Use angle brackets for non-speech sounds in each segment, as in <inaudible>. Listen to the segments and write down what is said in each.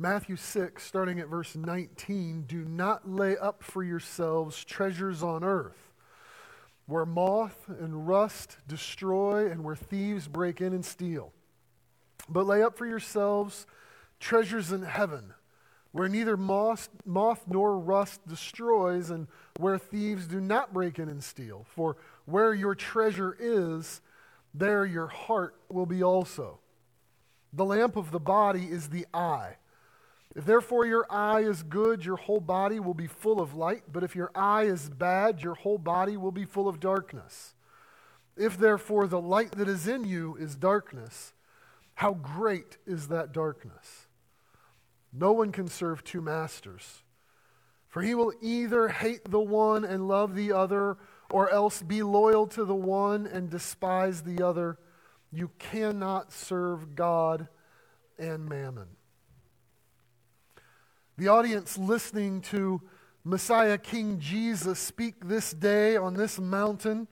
Matthew 6, starting at verse 19 Do not lay up for yourselves treasures on earth, where moth and rust destroy and where thieves break in and steal. But lay up for yourselves treasures in heaven, where neither moth, moth nor rust destroys and where thieves do not break in and steal. For where your treasure is, there your heart will be also. The lamp of the body is the eye. If therefore your eye is good, your whole body will be full of light. But if your eye is bad, your whole body will be full of darkness. If therefore the light that is in you is darkness, how great is that darkness? No one can serve two masters. For he will either hate the one and love the other, or else be loyal to the one and despise the other. You cannot serve God and mammon. The audience listening to Messiah King Jesus speak this day on this mountain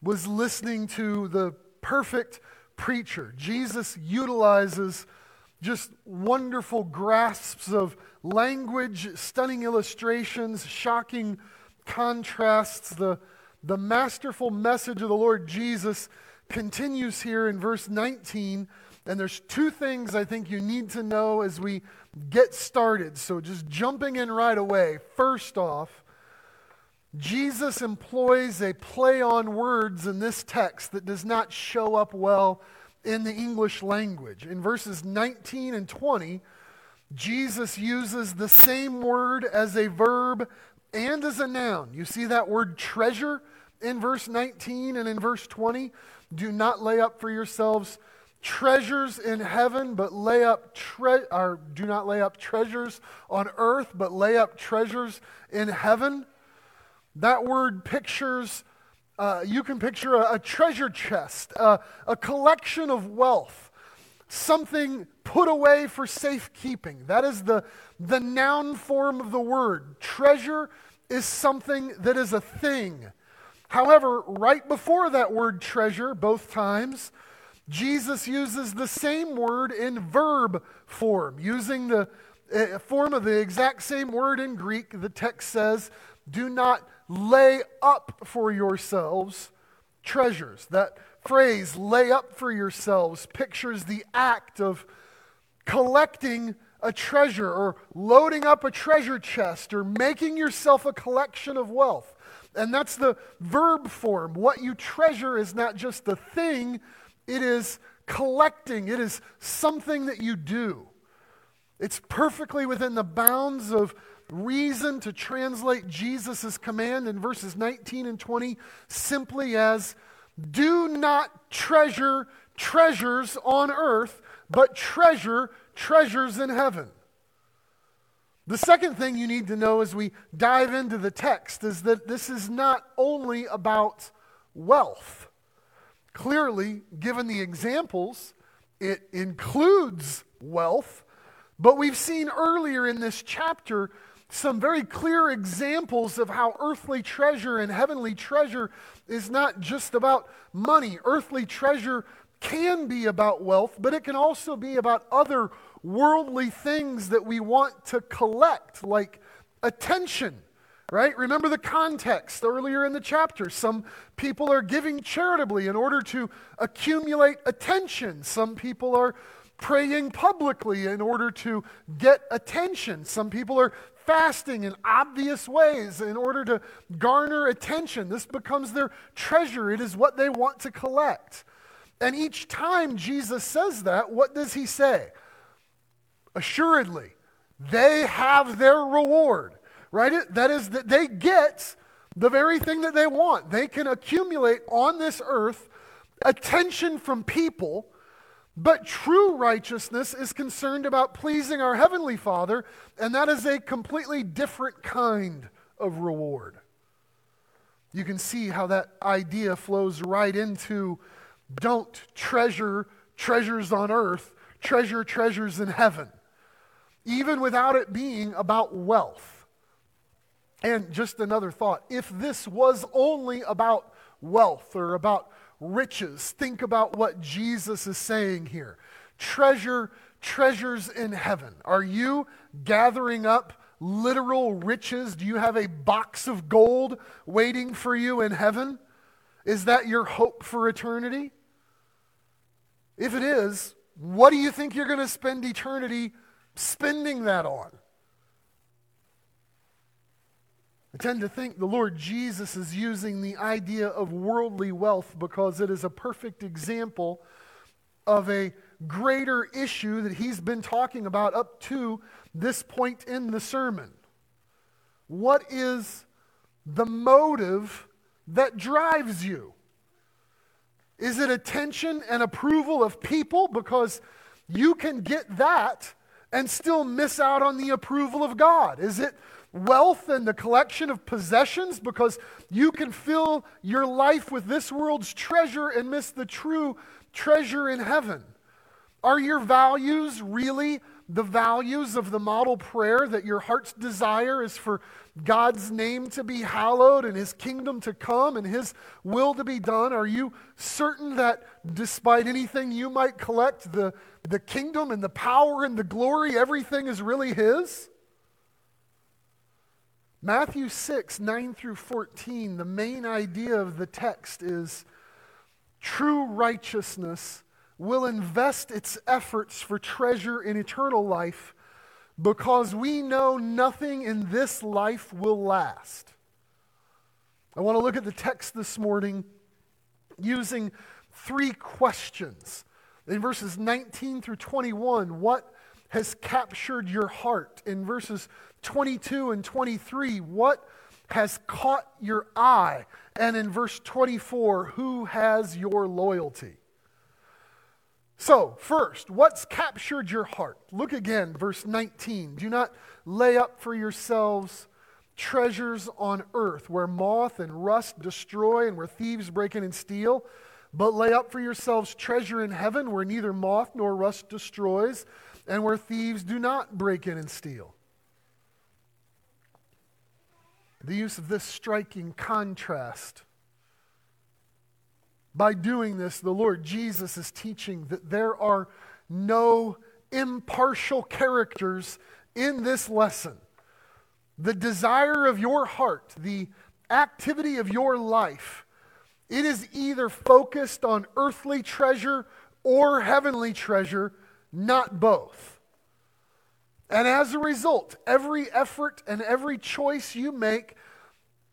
was listening to the perfect preacher. Jesus utilizes just wonderful grasps of language, stunning illustrations, shocking contrasts. The, the masterful message of the Lord Jesus continues here in verse 19. And there's two things I think you need to know as we get started. So just jumping in right away. First off, Jesus employs a play on words in this text that does not show up well in the English language. In verses 19 and 20, Jesus uses the same word as a verb and as a noun. You see that word treasure in verse 19 and in verse 20? Do not lay up for yourselves treasures in heaven, but lay up tre- or do not lay up treasures on earth, but lay up treasures in heaven. That word pictures uh, you can picture a, a treasure chest, uh, a collection of wealth, something put away for safekeeping. That is the, the noun form of the word. Treasure is something that is a thing. However, right before that word treasure, both times, Jesus uses the same word in verb form, using the uh, form of the exact same word in Greek. The text says, Do not lay up for yourselves treasures. That phrase, lay up for yourselves, pictures the act of collecting a treasure or loading up a treasure chest or making yourself a collection of wealth. And that's the verb form. What you treasure is not just the thing, it is collecting, it is something that you do. It's perfectly within the bounds of reason to translate Jesus' command in verses 19 and 20 simply as do not treasure treasures on earth, but treasure treasures in heaven. The second thing you need to know as we dive into the text is that this is not only about wealth. Clearly, given the examples, it includes wealth, but we've seen earlier in this chapter some very clear examples of how earthly treasure and heavenly treasure is not just about money. Earthly treasure can be about wealth, but it can also be about other worldly things that we want to collect, like attention, right? Remember the context earlier in the chapter. Some people are giving charitably in order to accumulate attention, some people are praying publicly in order to get attention. Some people are fasting in obvious ways in order to garner attention. This becomes their treasure, it is what they want to collect. And each time Jesus says that, what does he say? Assuredly, they have their reward, right? That is, that they get the very thing that they want. They can accumulate on this earth attention from people but true righteousness is concerned about pleasing our Heavenly Father, and that is a completely different kind of reward. You can see how that idea flows right into don't treasure treasures on earth, treasure treasures in heaven, even without it being about wealth. And just another thought if this was only about wealth or about riches. Think about what Jesus is saying here. Treasure treasures in heaven? Are you gathering up literal riches? Do you have a box of gold waiting for you in heaven? Is that your hope for eternity? If it is, what do you think you're going to spend eternity spending that on? I tend to think the Lord Jesus is using the idea of worldly wealth because it is a perfect example of a greater issue that he's been talking about up to this point in the sermon. What is the motive that drives you? Is it attention and approval of people? Because you can get that and still miss out on the approval of God. Is it wealth and the collection of possessions? Because you can fill your life with this world's treasure and miss the true treasure in heaven. Are your values really the values of the model prayer that your heart's desire is for God's name to be hallowed and his kingdom to come and his will to be done? Are you certain that despite anything you might collect, the, the kingdom and the power and the glory, everything is really his? Matthew 6, 9 through 14, the main idea of the text is true righteousness will invest its efforts for treasure in eternal life because we know nothing in this life will last. I want to look at the text this morning using three questions. In verses 19 through 21, what has captured your heart? In verses 22 and 23, what has caught your eye? And in verse 24, who has your loyalty? So, first, what's captured your heart? Look again, verse 19. Do not lay up for yourselves treasures on earth where moth and rust destroy and where thieves break in and steal, but lay up for yourselves treasure in heaven where neither moth nor rust destroys and where thieves do not break in and steal. The use of this striking contrast by doing this, the Lord Jesus is teaching that there are no impartial characters in this lesson. The desire of your heart, the activity of your life, it is either focused on earthly treasure or heavenly treasure, not both. And as a result, every effort and every choice you make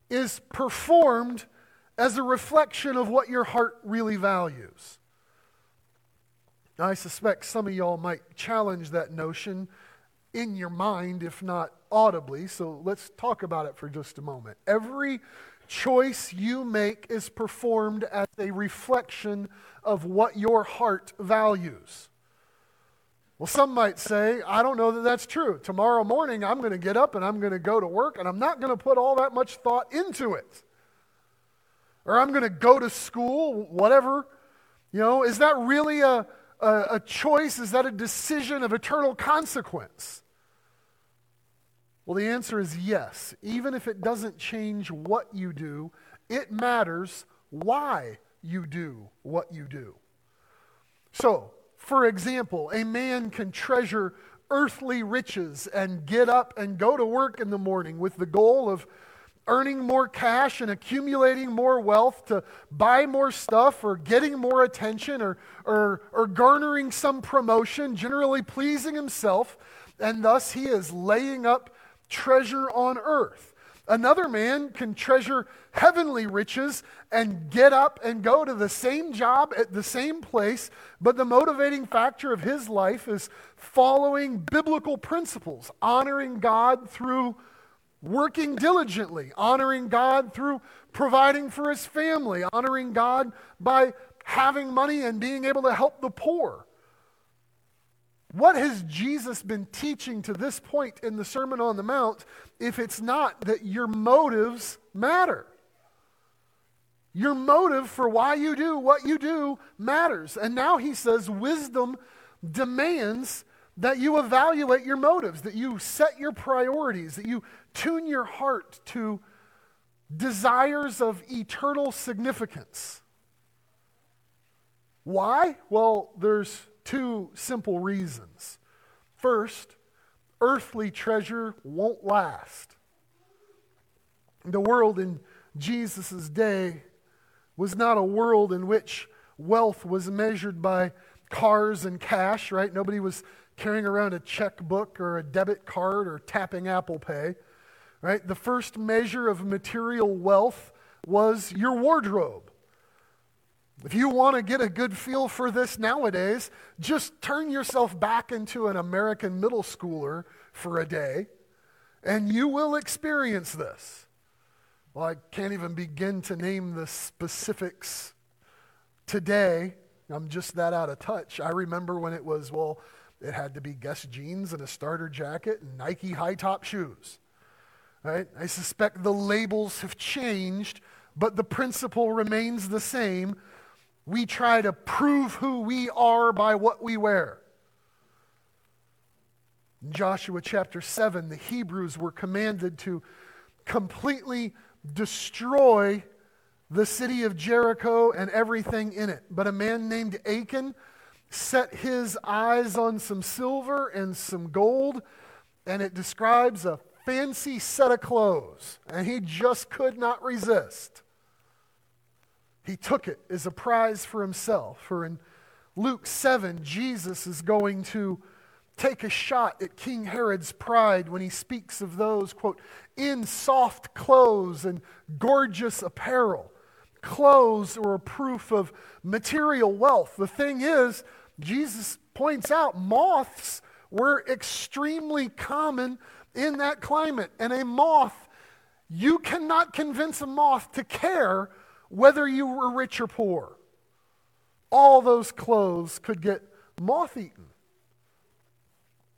is performed as a reflection of what your heart really values. I suspect some of y'all might challenge that notion in your mind, if not audibly. So let's talk about it for just a moment. Every choice you make is performed as a reflection of what your heart values. Well, some might say, I don't know that that's true. Tomorrow morning, I'm going to get up and I'm going to go to work, and I'm not going to put all that much thought into it or I'm going to go to school, whatever. You know, is that really a, a, a choice? Is that a decision of eternal consequence? Well, the answer is yes. Even if it doesn't change what you do, it matters why you do what you do. So, for example, a man can treasure earthly riches and get up and go to work in the morning with the goal of earning more cash and accumulating more wealth to buy more stuff or getting more attention or, or, or garnering some promotion, generally pleasing himself, and thus he is laying up treasure on earth. Another man can treasure heavenly riches and get up and go to the same job at the same place, but the motivating factor of his life is following biblical principles, honoring God through working diligently, honoring God through providing for his family, honoring God by having money and being able to help the poor. What has Jesus been teaching to this point in the Sermon on the Mount if it's not that your motives matter? Your motive for why you do what you do matters. And now he says wisdom demands that you evaluate your motives, that you set your priorities, that you tune your heart to desires of eternal significance. Why? Well, there's two simple reasons. First, earthly treasure won't last. The world in Jesus' day was not a world in which wealth was measured by cars and cash, right? Nobody was carrying around a checkbook or a debit card or tapping Apple Pay, right? The first measure of material wealth was your wardrobe. If you want to get a good feel for this nowadays, just turn yourself back into an American middle schooler for a day, and you will experience this. Well, I can't even begin to name the specifics today. I'm just that out of touch. I remember when it was, well, it had to be Guess jeans and a starter jacket and Nike high top shoes. Right? I suspect the labels have changed, but the principle remains the same. We try to prove who we are by what we wear. In Joshua chapter 7, the Hebrews were commanded to completely destroy the city of Jericho and everything in it. But a man named Achan set his eyes on some silver and some gold, and it describes a fancy set of clothes, and he just could not resist. He took it as a prize for himself. For in Luke 7, Jesus is going to take a shot at King Herod's pride when he speaks of those, quote, in soft clothes and gorgeous apparel. Clothes were a proof of material wealth. The thing is, Jesus points out moths were extremely common in that climate. And a moth, you cannot convince a moth to care whether you were rich or poor. All those clothes could get moth eaten.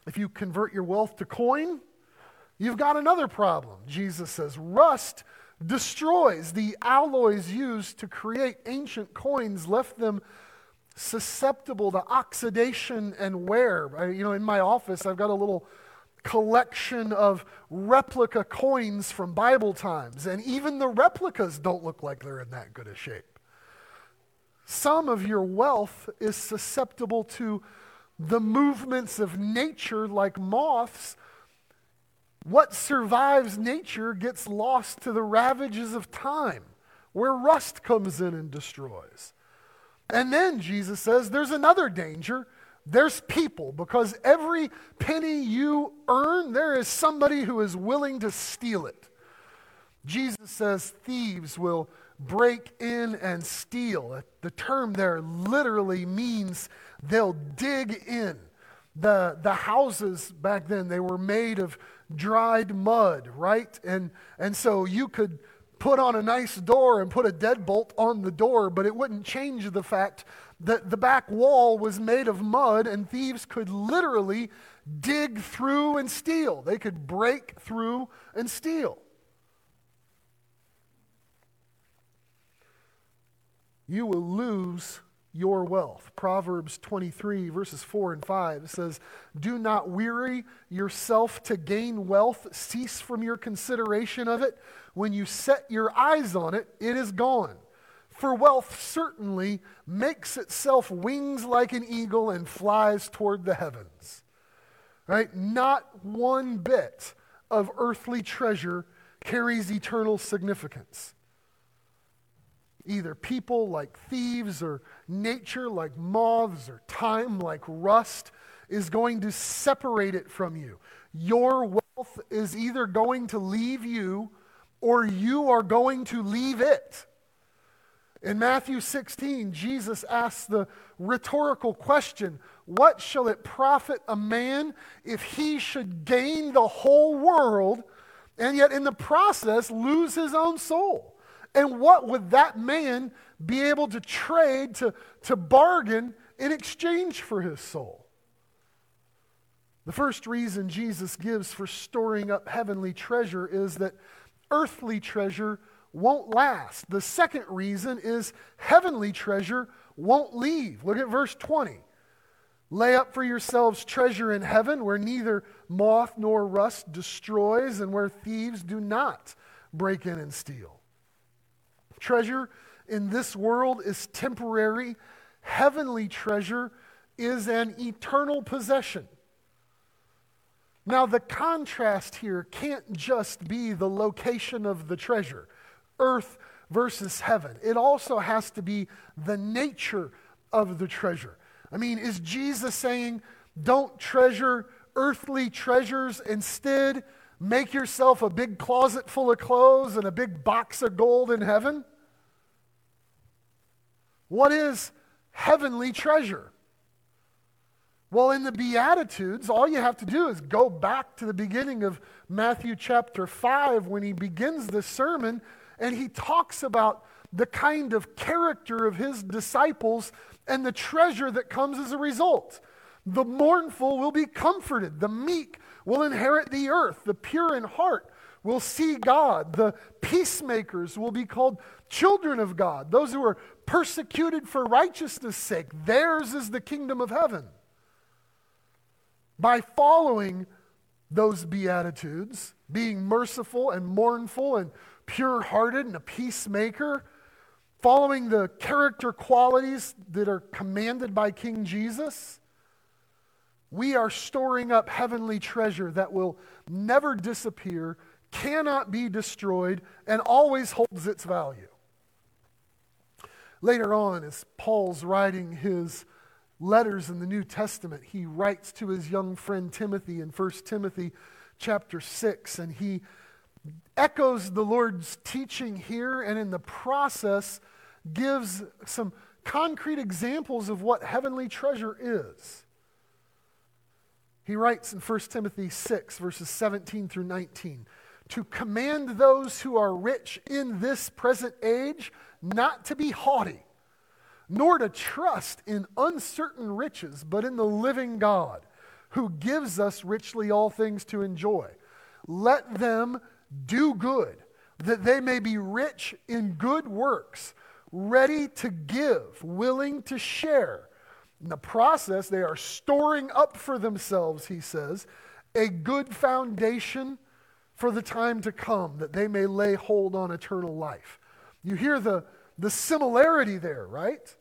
If you convert your wealth to coin, you've got another problem. Jesus says rust destroys the alloys used to create ancient coins, left them susceptible to oxidation and wear. I, you know, in my office, I've got a little collection of replica coins from Bible times, and even the replicas don't look like they're in that good a shape. Some of your wealth is susceptible to the movements of nature like moths. What survives nature gets lost to the ravages of time, where rust comes in and destroys. And then Jesus says there's another danger. There's people, because every penny you earn, there is somebody who is willing to steal it. Jesus says thieves will break in and steal. The term there literally means they'll dig in. The, the houses back then, they were made of dried mud, right? And, and so you could put on a nice door and put a deadbolt on the door, but it wouldn't change the fact that the back wall was made of mud and thieves could literally dig through and steal. They could break through and steal. You will lose your wealth. Proverbs 23, verses 4 and 5 says, Do not weary yourself to gain wealth, cease from your consideration of it. When you set your eyes on it, it is gone. For wealth certainly makes itself wings like an eagle and flies toward the heavens. Right? Not one bit of earthly treasure carries eternal significance. Either people like thieves, or nature like moths, or time like rust is going to separate it from you. Your wealth is either going to leave you or you are going to leave it. In Matthew 16, Jesus asks the rhetorical question What shall it profit a man if he should gain the whole world and yet in the process lose his own soul? And what would that man be able to trade, to, to bargain in exchange for his soul? The first reason Jesus gives for storing up heavenly treasure is that earthly treasure won't last. The second reason is heavenly treasure won't leave. Look at verse 20. Lay up for yourselves treasure in heaven where neither moth nor rust destroys and where thieves do not break in and steal. Treasure in this world is temporary, heavenly treasure is an eternal possession. Now, the contrast here can't just be the location of the treasure, earth versus heaven. It also has to be the nature of the treasure. I mean, is Jesus saying, don't treasure earthly treasures, instead, make yourself a big closet full of clothes and a big box of gold in heaven? What is heavenly treasure? Well, in the Beatitudes, all you have to do is go back to the beginning of Matthew chapter 5 when he begins the sermon and he talks about the kind of character of his disciples and the treasure that comes as a result. The mournful will be comforted, the meek will inherit the earth, the pure in heart will see God, the peacemakers will be called children of God, those who are persecuted for righteousness' sake, theirs is the kingdom of heaven. By following those Beatitudes, being merciful and mournful and pure hearted and a peacemaker, following the character qualities that are commanded by King Jesus, we are storing up heavenly treasure that will never disappear, cannot be destroyed, and always holds its value. Later on, as Paul's writing his letters in the New Testament, he writes to his young friend Timothy in 1 Timothy chapter 6, and he echoes the Lord's teaching here, and in the process, gives some concrete examples of what heavenly treasure is. He writes in 1 Timothy 6, verses 17 through 19 to command those who are rich in this present age not to be haughty nor to trust in uncertain riches, but in the living God, who gives us richly all things to enjoy. Let them do good, that they may be rich in good works, ready to give, willing to share. In the process, they are storing up for themselves, he says, a good foundation for the time to come, that they may lay hold on eternal life. You hear the, the similarity there, right?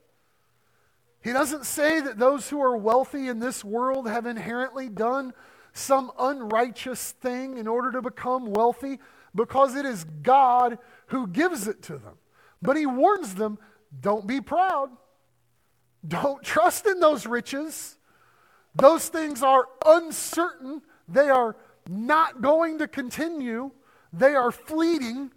He doesn't say that those who are wealthy in this world have inherently done some unrighteous thing in order to become wealthy because it is God who gives it to them. But he warns them don't be proud. Don't trust in those riches. Those things are uncertain. They are not going to continue. They are fleeting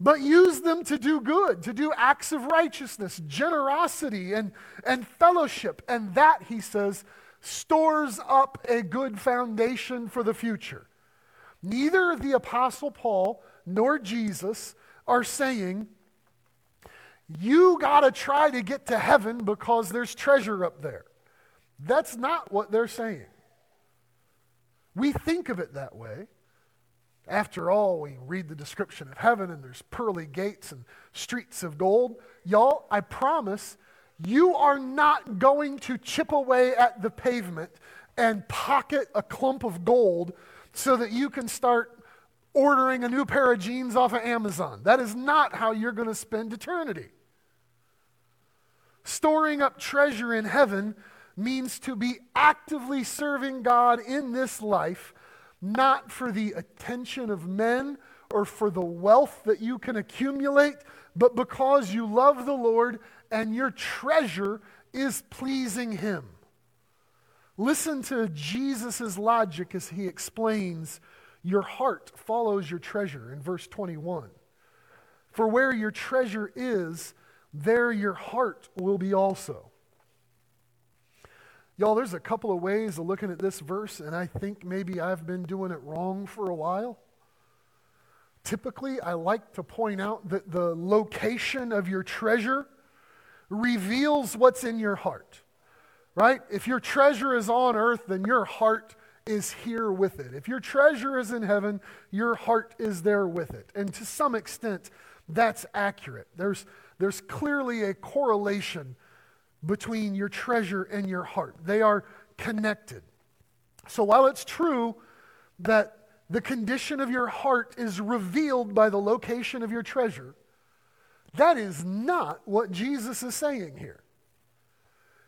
but use them to do good, to do acts of righteousness, generosity, and, and fellowship. And that, he says, stores up a good foundation for the future. Neither the Apostle Paul nor Jesus are saying, you got to try to get to heaven because there's treasure up there. That's not what they're saying. We think of it that way. After all, we read the description of heaven and there's pearly gates and streets of gold. Y'all, I promise you are not going to chip away at the pavement and pocket a clump of gold so that you can start ordering a new pair of jeans off of Amazon. That is not how you're going to spend eternity. Storing up treasure in heaven means to be actively serving God in this life not for the attention of men or for the wealth that you can accumulate, but because you love the Lord and your treasure is pleasing Him. Listen to Jesus' logic as he explains your heart follows your treasure in verse 21. For where your treasure is, there your heart will be also. Y'all, there's a couple of ways of looking at this verse, and I think maybe I've been doing it wrong for a while. Typically, I like to point out that the location of your treasure reveals what's in your heart, right? If your treasure is on earth, then your heart is here with it. If your treasure is in heaven, your heart is there with it. And to some extent, that's accurate. There's, there's clearly a correlation between your treasure and your heart. They are connected. So while it's true that the condition of your heart is revealed by the location of your treasure, that is not what Jesus is saying here.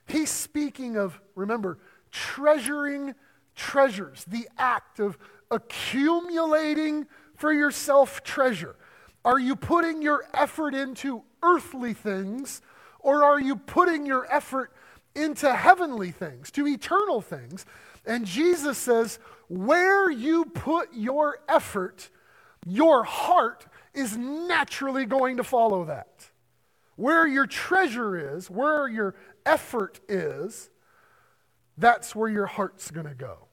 He's speaking of, remember, treasuring treasures, the act of accumulating for yourself treasure. Are you putting your effort into earthly things, or are you putting your effort into heavenly things, to eternal things? And Jesus says, where you put your effort, your heart is naturally going to follow that. Where your treasure is, where your effort is, that's where your heart's going to go.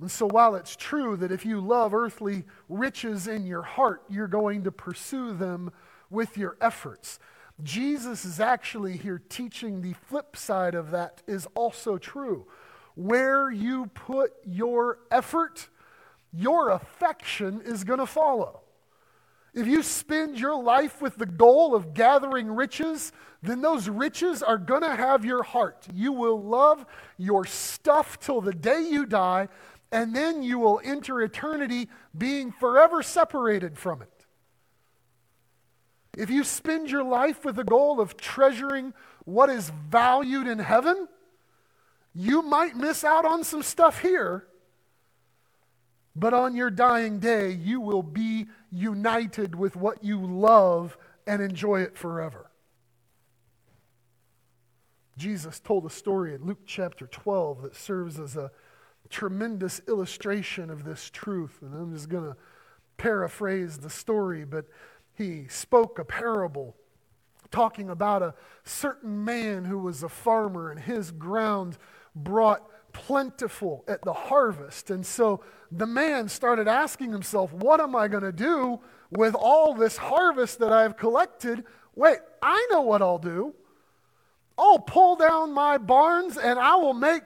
And so, while it's true that if you love earthly riches in your heart, you're going to pursue them with your efforts, Jesus is actually here teaching the flip side of that is also true. Where you put your effort, your affection is going to follow. If you spend your life with the goal of gathering riches, then those riches are going to have your heart. You will love your stuff till the day you die, and then you will enter eternity being forever separated from it. If you spend your life with the goal of treasuring what is valued in heaven, you might miss out on some stuff here but on your dying day, you will be united with what you love and enjoy it forever. Jesus told a story in Luke chapter 12 that serves as a tremendous illustration of this truth. And I'm just going to paraphrase the story, but he spoke a parable talking about a certain man who was a farmer and his ground brought plentiful at the harvest. And so the man started asking himself, What am I going to do with all this harvest that I've collected? Wait, I know what I'll do. I'll pull down my barns and I will make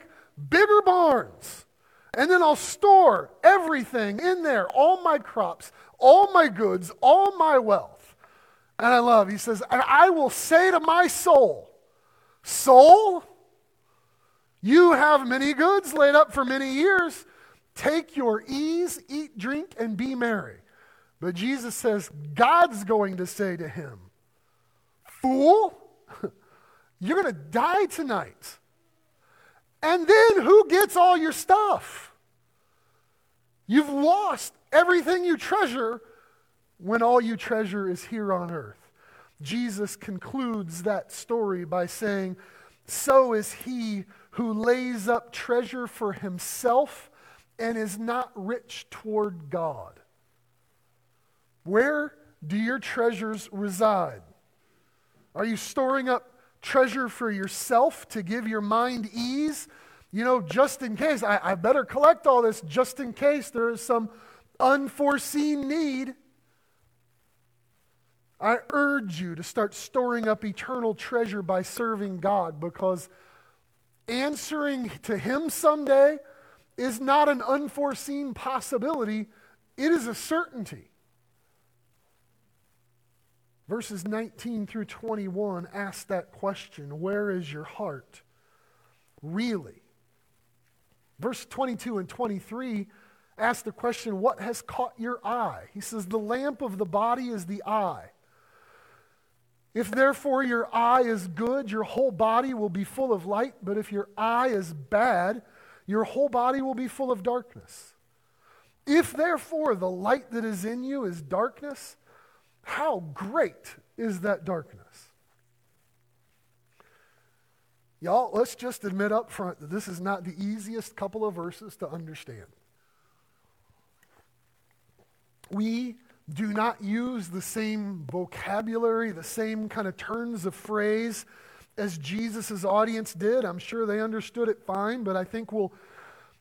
bigger barns. And then I'll store everything in there all my crops, all my goods, all my wealth. And I love, he says, and I will say to my soul, Soul, you have many goods laid up for many years. Take your ease, eat, drink, and be merry. But Jesus says, God's going to say to him, Fool, <laughs> you're going to die tonight. And then who gets all your stuff? You've lost everything you treasure when all you treasure is here on earth. Jesus concludes that story by saying, So is he who lays up treasure for himself and is not rich toward God. Where do your treasures reside? Are you storing up treasure for yourself to give your mind ease? You know, just in case, I, I better collect all this just in case there is some unforeseen need. I urge you to start storing up eternal treasure by serving God because answering to Him someday is not an unforeseen possibility, it is a certainty. Verses 19 through 21 ask that question Where is your heart? Really? Verse 22 and 23 ask the question What has caught your eye? He says, The lamp of the body is the eye. If therefore your eye is good, your whole body will be full of light. But if your eye is bad, your whole body will be full of darkness. If therefore the light that is in you is darkness, how great is that darkness? Y'all, let's just admit up front that this is not the easiest couple of verses to understand. We do not use the same vocabulary, the same kind of turns of phrase as Jesus' audience did. I'm sure they understood it fine, but I think we'll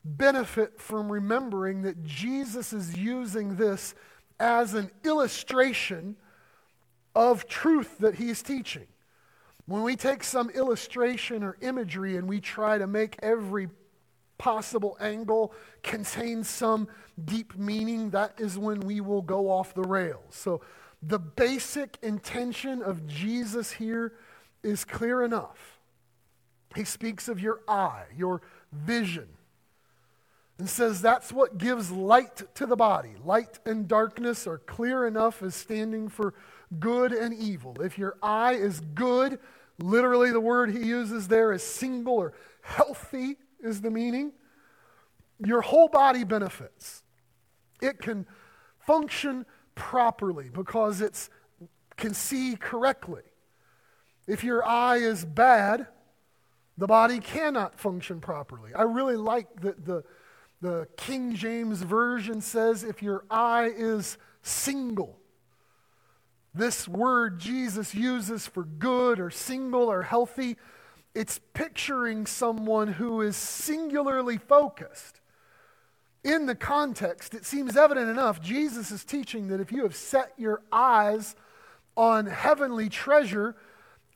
benefit from remembering that Jesus is using this as an illustration of truth that he's teaching. When we take some illustration or imagery and we try to make every possible angle contain some deep meaning, that is when we will go off the rails. So the basic intention of Jesus here is clear enough. He speaks of your eye, your vision, and says that's what gives light to the body. Light and darkness are clear enough as standing for good and evil. If your eye is good, Literally, the word he uses there is single or healthy, is the meaning. Your whole body benefits. It can function properly because it can see correctly. If your eye is bad, the body cannot function properly. I really like that the, the King James Version says if your eye is single. This word Jesus uses for good or single or healthy, it's picturing someone who is singularly focused. In the context, it seems evident enough, Jesus is teaching that if you have set your eyes on heavenly treasure,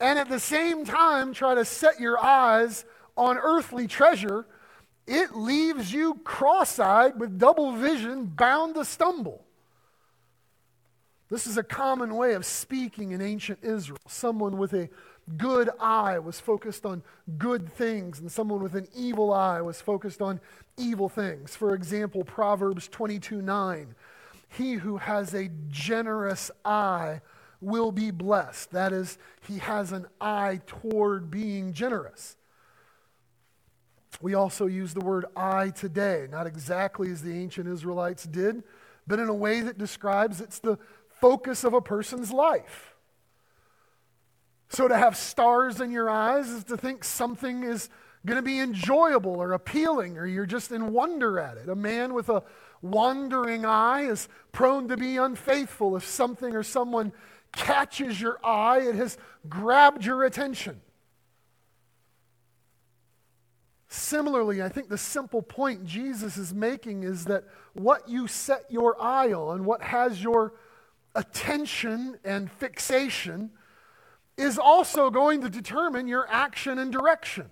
and at the same time try to set your eyes on earthly treasure, it leaves you cross eyed with double vision, bound to stumble. This is a common way of speaking in ancient Israel. Someone with a good eye was focused on good things, and someone with an evil eye was focused on evil things. For example, Proverbs 22 9. He who has a generous eye will be blessed. That is, he has an eye toward being generous. We also use the word eye today, not exactly as the ancient Israelites did, but in a way that describes it's the focus of a person's life. So to have stars in your eyes is to think something is going to be enjoyable or appealing, or you're just in wonder at it. A man with a wandering eye is prone to be unfaithful if something or someone catches your eye, it has grabbed your attention. Similarly, I think the simple point Jesus is making is that what you set your eye on, what has your attention and fixation, is also going to determine your action and direction.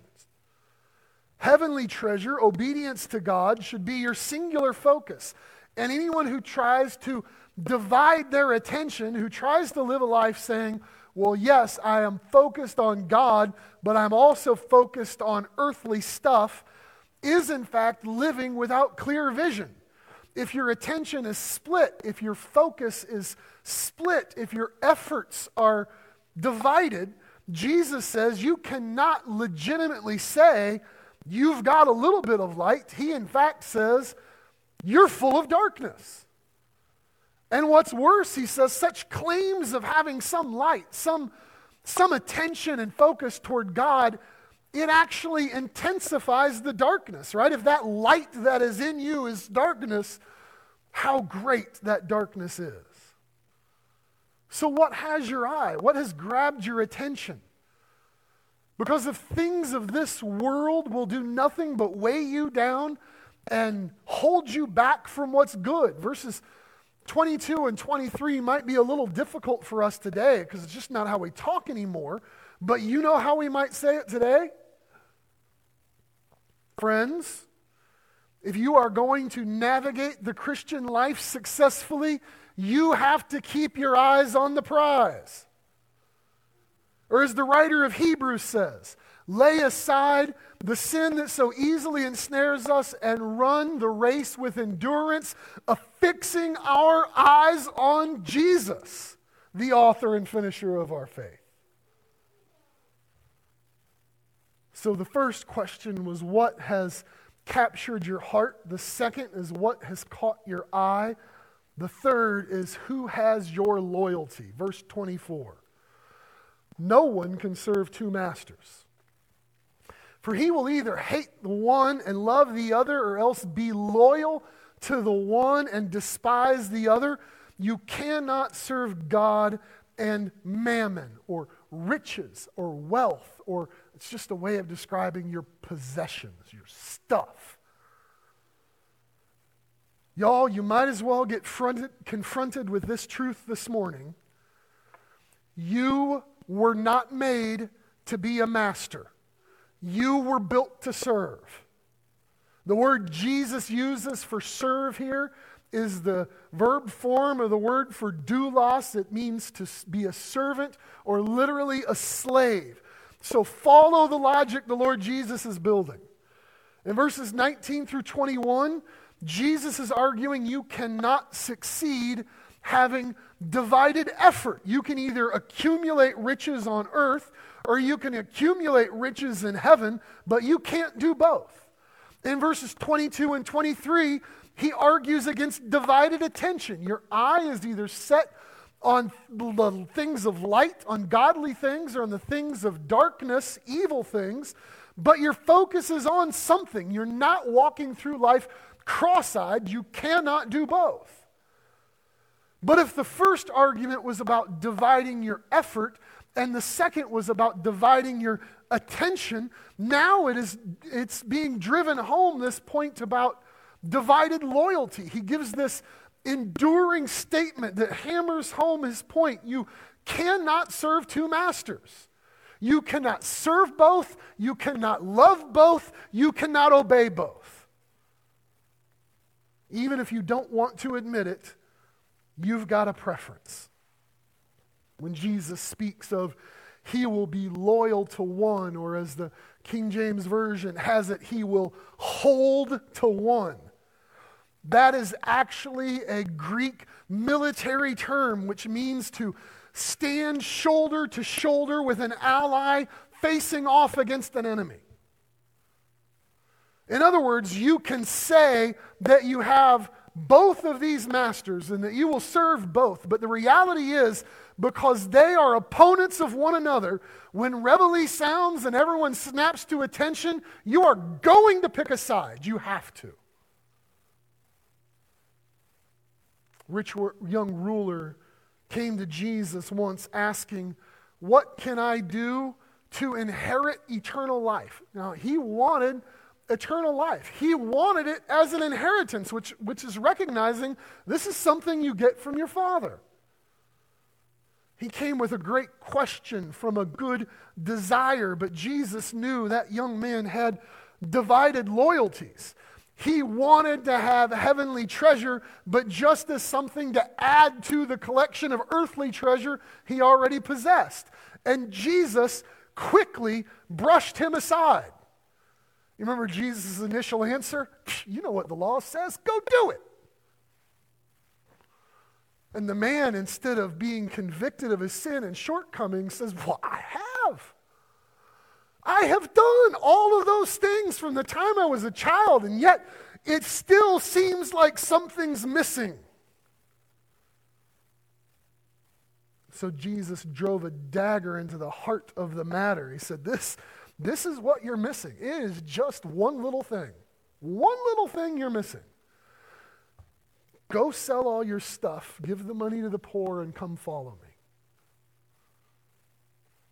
Heavenly treasure, obedience to God, should be your singular focus. And anyone who tries to divide their attention, who tries to live a life saying, Well, yes, I am focused on God, but I'm also focused on earthly stuff, is in fact living without clear vision. If your attention is split, if your focus is split, if your efforts are divided, Jesus says you cannot legitimately say you've got a little bit of light. He, in fact, says you're full of darkness. And what's worse, he says, such claims of having some light, some, some attention and focus toward God, it actually intensifies the darkness, right? If that light that is in you is darkness, how great that darkness is. So, what has your eye? What has grabbed your attention? Because if things of this world will do nothing but weigh you down and hold you back from what's good, verses 22 and 23 might be a little difficult for us today because it's just not how we talk anymore. But you know how we might say it today? Friends, if you are going to navigate the Christian life successfully, you have to keep your eyes on the prize. Or as the writer of Hebrews says, lay aside the sin that so easily ensnares us and run the race with endurance, affixing our eyes on Jesus, the author and finisher of our faith. So the first question was what has captured your heart? The second is what has caught your eye? The third is who has your loyalty? Verse 24. No one can serve two masters. For he will either hate the one and love the other, or else be loyal to the one and despise the other. You cannot serve God and mammon, or riches, or wealth, or it's just a way of describing your possessions, your stuff. Y'all, you might as well get fronted, confronted with this truth this morning. You were not made to be a master. You were built to serve. The word Jesus uses for serve here is the verb form of the word for doulos. It means to be a servant or literally a slave. So follow the logic the Lord Jesus is building. In verses 19 through 21, Jesus is arguing you cannot succeed having divided effort. You can either accumulate riches on earth or you can accumulate riches in heaven, but you can't do both. In verses 22 and 23, he argues against divided attention. Your eye is either set on the things of light, on godly things, or on the things of darkness, evil things, but your focus is on something. You're not walking through life cross eyed. You cannot do both. But if the first argument was about dividing your effort, and the second was about dividing your attention, now it is it's being driven home this point about divided loyalty. He gives this enduring statement that hammers home his point. You cannot serve two masters. You cannot serve both, you cannot love both, you cannot obey both. Even if you don't want to admit it, you've got a preference. When Jesus speaks of he will be loyal to one, or as the King James Version has it, he will hold to one. That is actually a Greek military term which means to stand shoulder to shoulder with an ally facing off against an enemy. In other words, you can say that you have both of these masters and that you will serve both. But the reality is, because they are opponents of one another, when reveille sounds and everyone snaps to attention, you are going to pick a side. You have to. Rich young ruler came to Jesus once asking, What can I do to inherit eternal life? Now, he wanted eternal life. He wanted it as an inheritance, which, which is recognizing this is something you get from your father. He came with a great question from a good desire, but Jesus knew that young man had divided loyalties. He wanted to have heavenly treasure, but just as something to add to the collection of earthly treasure he already possessed. And Jesus quickly brushed him aside. You remember Jesus' initial answer? You know what the law says. Go do it. And the man, instead of being convicted of his sin and shortcomings, says, Well, I have. I have done all of those things from the time I was a child, and yet it still seems like something's missing. So Jesus drove a dagger into the heart of the matter. He said, This, this is what you're missing. It is just one little thing. One little thing you're missing. Go sell all your stuff, give the money to the poor, and come follow me.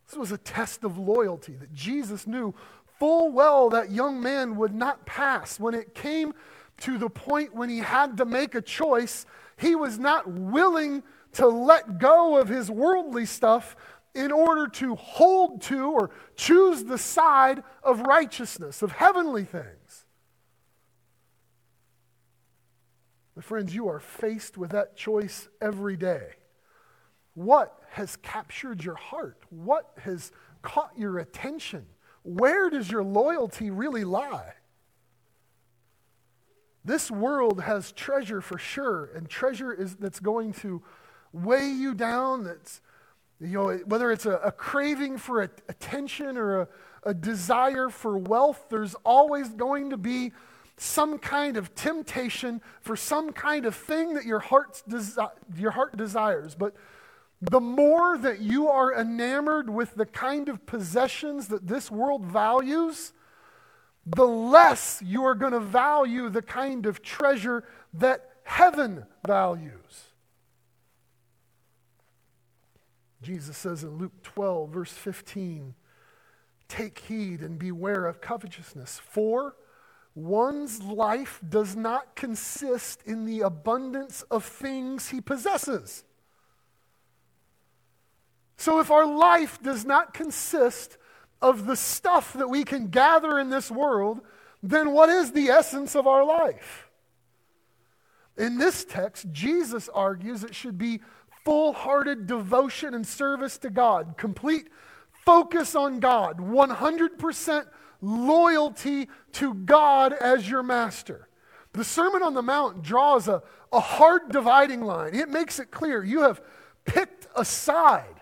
This was a test of loyalty that Jesus knew full well that young man would not pass. When it came to the point when he had to make a choice, he was not willing to let go of his worldly stuff in order to hold to or choose the side of righteousness, of heavenly things. My friends, you are faced with that choice every day. What has captured your heart? What has caught your attention? Where does your loyalty really lie? This world has treasure for sure, and treasure is, that's going to weigh you down. That's, you know, whether it's a, a craving for a, attention or a, a desire for wealth, there's always going to be some kind of temptation for some kind of thing that your, heart's desi- your heart desires. But the more that you are enamored with the kind of possessions that this world values, the less you are going to value the kind of treasure that heaven values. Jesus says in Luke 12, verse 15, Take heed and beware of covetousness, for one's life does not consist in the abundance of things he possesses. So, if our life does not consist of the stuff that we can gather in this world, then what is the essence of our life? In this text, Jesus argues it should be full hearted devotion and service to God, complete focus on God, 100% loyalty to God as your master. The Sermon on the Mount draws a, a hard dividing line. It makes it clear you have picked a side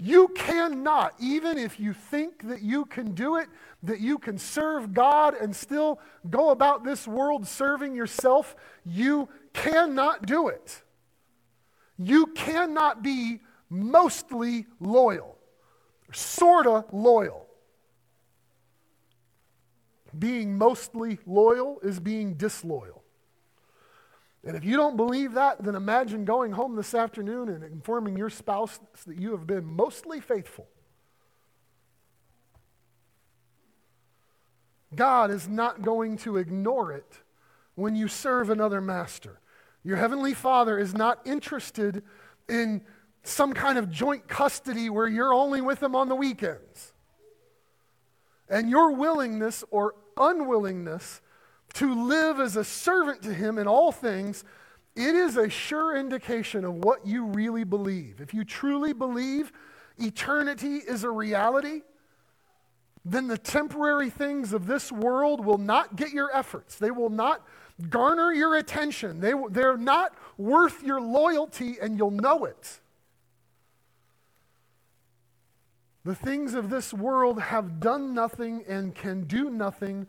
You cannot, even if you think that you can do it, that you can serve God and still go about this world serving yourself, you cannot do it. You cannot be mostly loyal, sort of loyal. Being mostly loyal is being disloyal. And if you don't believe that, then imagine going home this afternoon and informing your spouse that you have been mostly faithful. God is not going to ignore it when you serve another master. Your heavenly Father is not interested in some kind of joint custody where you're only with him on the weekends. And your willingness or unwillingness to live as a servant to Him in all things, it is a sure indication of what you really believe. If you truly believe eternity is a reality, then the temporary things of this world will not get your efforts. They will not garner your attention. They, they're not worth your loyalty, and you'll know it. The things of this world have done nothing and can do nothing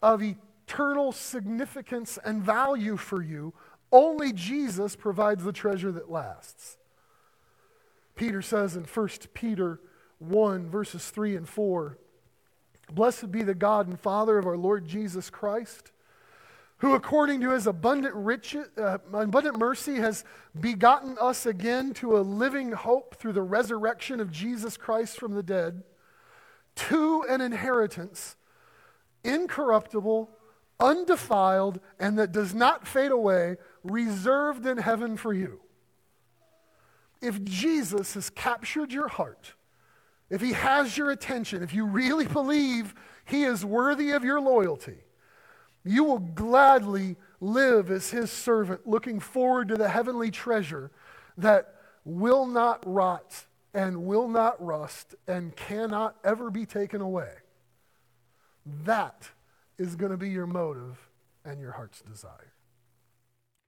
of eternal significance and value for you. Only Jesus provides the treasure that lasts. Peter says in 1 Peter 1, verses 3 and 4 Blessed be the God and Father of our Lord Jesus Christ, who according to his abundant, rich, uh, abundant mercy has begotten us again to a living hope through the resurrection of Jesus Christ from the dead, to an inheritance incorruptible undefiled, and that does not fade away, reserved in heaven for you. If Jesus has captured your heart, if he has your attention, if you really believe he is worthy of your loyalty, you will gladly live as his servant, looking forward to the heavenly treasure that will not rot and will not rust and cannot ever be taken away. That is going to be your motive and your heart's desire.